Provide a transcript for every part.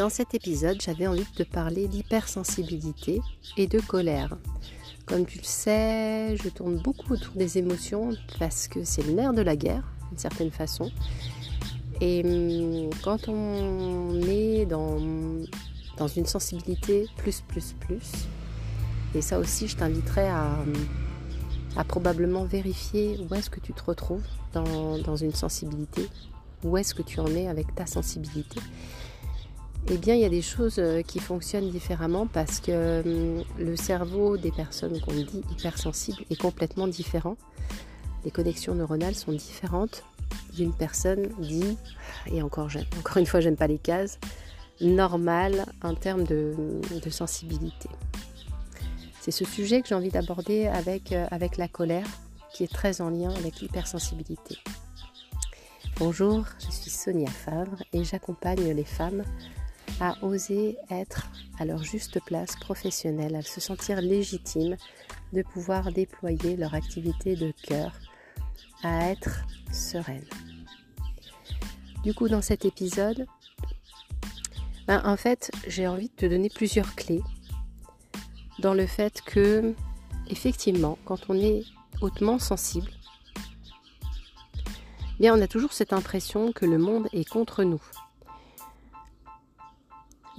Dans cet épisode, j'avais envie de te parler d'hypersensibilité et de colère. Comme tu le sais, je tourne beaucoup autour des émotions parce que c'est le nerf de la guerre, d'une certaine façon. Et hum, quand on est dans, dans une sensibilité plus, plus, plus, et ça aussi, je t'inviterai à, probablement vérifier où est-ce que tu te retrouves dans, dans une sensibilité, où est-ce que tu en es avec ta sensibilité eh bien, il y a des choses euh, qui fonctionnent différemment parce que hum, le cerveau des personnes qu'on dit hypersensibles est complètement différent. Les connexions neuronales sont différentes d'une personne dit, et encore, encore une fois, j'aime pas les cases, normale en termes de, sensibilité. C'est ce sujet que j'ai envie d'aborder euh, avec la colère, qui est très en lien avec l'hypersensibilité. Bonjour, je suis Sonia Favre et j'accompagne les femmes à oser être à leur juste place professionnelle, à se sentir légitime de pouvoir déployer leur activité de cœur, à être sereine. Du coup, dans cet épisode, ben, en fait, j'ai envie de te donner plusieurs clés dans le fait que, effectivement, quand on est hautement sensible, bien, on a toujours cette impression que le monde est contre nous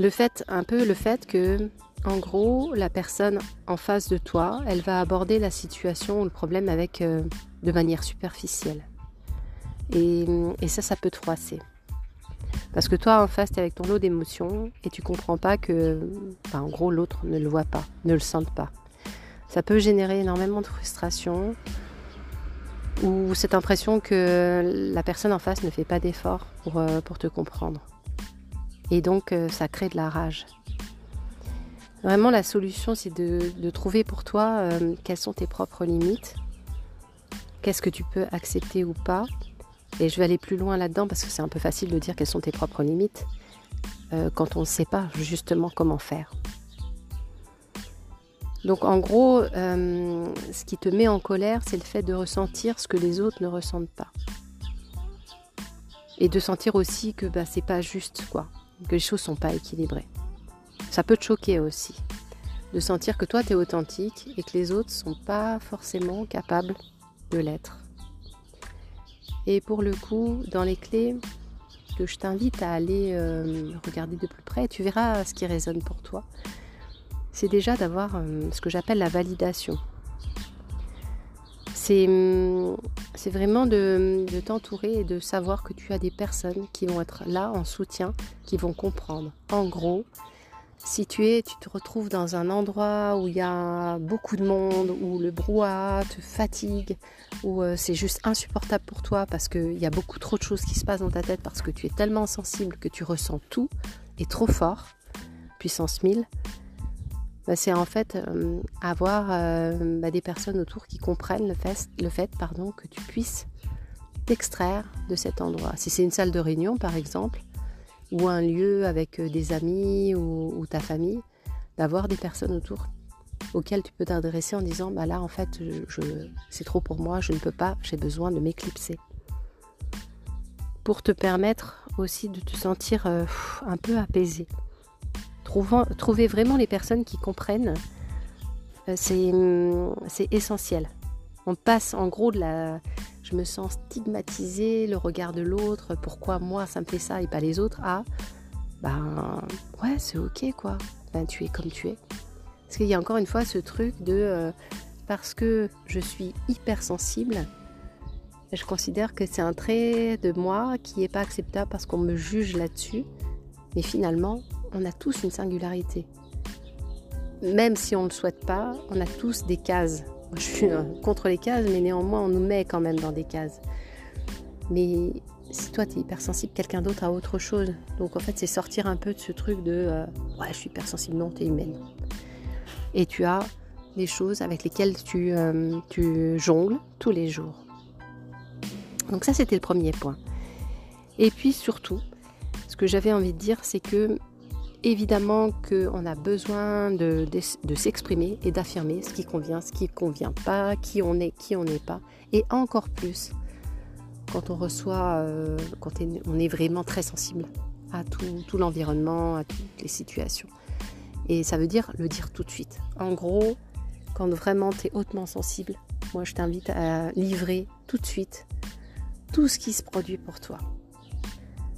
le fait, un peu le fait que, en gros, la personne en face de toi, elle va aborder la situation ou le problème avec euh, de manière superficielle. Et, ça, ça peut te froisser. Parce que toi, en face, tu es avec ton lot d'émotions et tu comprends pas que, en gros, l'autre ne le voit pas, ne le sente pas. Ça peut générer énormément de frustration ou cette impression que la personne en face ne fait pas d'effort euh, pour te comprendre. Et donc, euh, ça crée de la rage. Vraiment, la solution, c'est de, trouver pour toi euh, quelles sont tes propres limites, qu'est-ce que tu peux accepter ou pas. Et je vais aller plus loin là-dedans parce que c'est un peu facile de dire quelles sont tes propres limites euh, quand on ne sait pas justement comment faire. Donc en gros, ce qui te met en colère, c'est le fait de ressentir ce que les autres ne ressentent pas. Et de sentir aussi que bah, c'est pas juste, quoi que les choses sont pas équilibrées. Ça peut te choquer aussi de sentir que toi tu es authentique et que les autres sont pas forcément capables de l'être. Et pour le coup, dans les clés que je t'invite à aller euh, regarder de plus près, tu verras ce qui résonne pour toi. C'est déjà d'avoir euh, ce que j'appelle la validation. Hum, c'est vraiment de, t'entourer et de savoir que tu as des personnes qui vont être là en soutien, qui vont comprendre. En gros, si tu es, tu te retrouves dans un endroit où il y a beaucoup de monde, où le brouhaha te fatigue, où euh, c'est juste insupportable pour toi parce qu'il y a beaucoup trop de choses qui se passent dans ta tête parce que tu es tellement sensible que tu ressens tout et trop fort, puissance 1000, bah, c'est en fait euh, avoir euh, bah, des personnes autour qui comprennent le fait, pardon, que tu puisses t'extraire de cet endroit. Si c'est une salle de réunion par exemple, ou un lieu avec euh, des amis ou, ta famille, d'avoir des personnes autour auxquelles tu peux t'adresser en disant bah là en fait c'est trop pour moi, je ne peux pas, j'ai besoin de m'éclipser. Pour te permettre aussi de te sentir un peu apaisé trouver vraiment les personnes qui comprennent, euh, c'est essentiel. On passe en gros de la... Je me sens stigmatisée, le regard de l'autre, pourquoi moi ça me fait ça et pas les autres, à ben ouais c'est ok quoi, ben tu es comme tu es. Parce qu'il y a encore une fois ce truc de euh, parce que je suis hypersensible, je considère que c'est un trait de moi qui n'est pas acceptable parce qu'on me juge là-dessus. Mais finalement, on a tous une singularité. Même si on ne le souhaite pas, on a tous des cases. Je suis contre les cases, mais néanmoins, on nous met quand même dans des cases. Mais si toi, tu es hypersensible, quelqu'un d'autre a autre chose. Donc en fait, c'est sortir un peu de ce truc de euh, ouais, je suis hypersensible, non, tu es humaine. Et tu as des choses avec lesquelles tu, euh, tu jongles tous les jours. Donc ça, c'était le premier point. Et puis surtout, ce que j'avais envie de dire, c'est que Évidemment qu'on a besoin de, s'exprimer et d'affirmer ce qui convient, ce qui ne convient pas, qui on est, qui on n'est pas. Et encore plus quand on reçoit, euh, quand on est vraiment très sensible à tout, l'environnement, à toutes les situations. Et ça veut dire le dire tout de suite. En gros, quand vraiment tu es hautement sensible, moi je t'invite à livrer tout de suite tout ce qui se produit pour toi.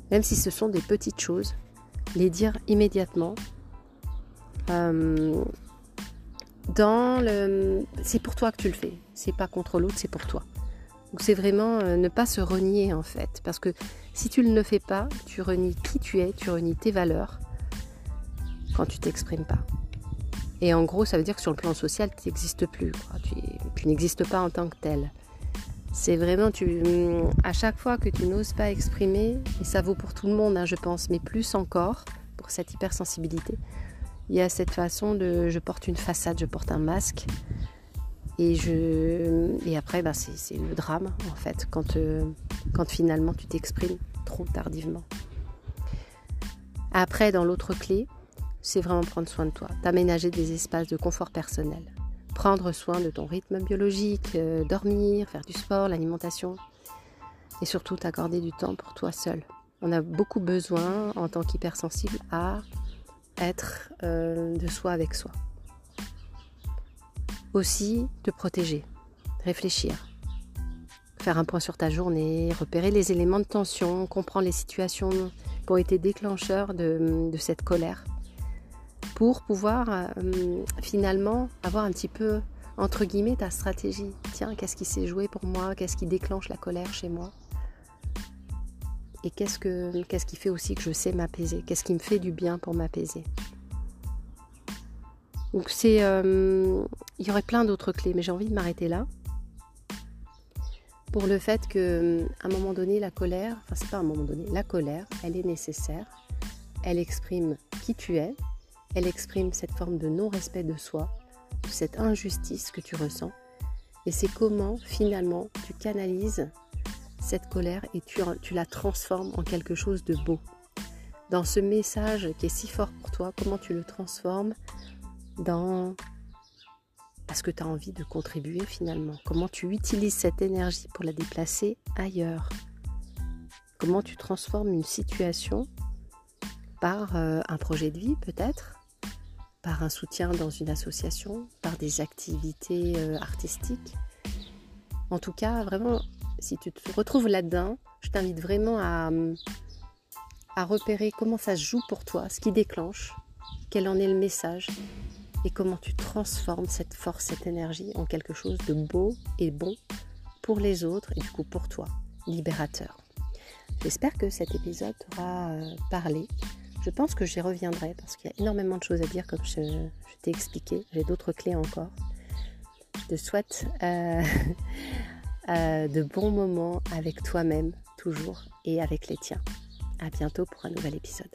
Même si ce sont des petites choses, les dire immédiatement. Euh, dans le, c'est pour toi que tu le fais. C'est pas contre l'autre, c'est pour toi. Donc c'est vraiment euh, ne pas se renier en fait, parce que si tu ne le fais pas, tu renies qui tu es, tu renies tes valeurs quand tu t'exprimes pas. Et en gros, ça veut dire que sur le plan social, tu n'existes plus. Tu, tu n'existes pas en tant que tel. C'est vraiment, tu, à chaque fois que tu n'oses pas exprimer, et ça vaut pour tout le monde, hein, je pense, mais plus encore pour cette hypersensibilité, il y a cette façon de je porte une façade, je porte un masque. Et, je, et après, bah, c'est le drame, en fait, quand, euh, quand finalement tu t'exprimes trop tardivement. Après, dans l'autre clé, c'est vraiment prendre soin de toi, t'aménager des espaces de confort personnel, prendre soin de ton rythme biologique, euh, dormir, faire du sport, l'alimentation, et surtout t'accorder du temps pour toi seul. On a beaucoup besoin, en tant qu'hypersensible, à être euh, de soi avec soi. Aussi, te protéger, réfléchir, faire un point sur ta journée, repérer les éléments de tension, comprendre les situations qui ont été déclencheurs de, cette colère, pour pouvoir euh, finalement avoir un petit peu, entre guillemets, ta stratégie. Tiens, qu'est-ce qui s'est joué pour moi? Qu'est-ce qui déclenche la colère chez moi? Et qu'est-ce, que, qu'est-ce qui fait aussi que je sais m'apaiser? Qu'est-ce qui me fait du bien pour m'apaiser? Donc c'est, euh, il y aurait plein d'autres clés, mais j'ai envie de m'arrêter là. Pour le fait que à un moment donné la colère, enfin c'est pas à un moment donné, la colère, elle est nécessaire. Elle exprime qui tu es, elle exprime cette forme de non-respect de soi, cette injustice que tu ressens. Et c'est comment finalement tu canalises cette colère et tu, la transformes en quelque chose de beau. Dans ce message qui est si fort pour toi, comment tu le transformes dans à ce que tu as envie de contribuer finalement? Comment tu utilises cette énergie pour la déplacer ailleurs? Comment tu transformes une situation par euh, un projet de vie peut-être? Par un soutien dans une association, par des activités euh, artistiques. En tout cas, vraiment, si tu te retrouves là-dedans, je t'invite vraiment à, à repérer comment ça se joue pour toi, ce qui déclenche, quel en est le message et comment tu transformes cette force, cette énergie en quelque chose de beau et bon pour les autres et du coup pour toi, libérateur. J'espère que cet épisode t'aura euh, parlé. Je pense que j'y reviendrai parce qu'il y a énormément de choses à dire comme je, t'ai expliqué. J'ai d'autres clés encore. Je te souhaite euh, Euh, de bons moments avec toi-même, toujours, et avec les tiens. À bientôt pour un nouvel épisode.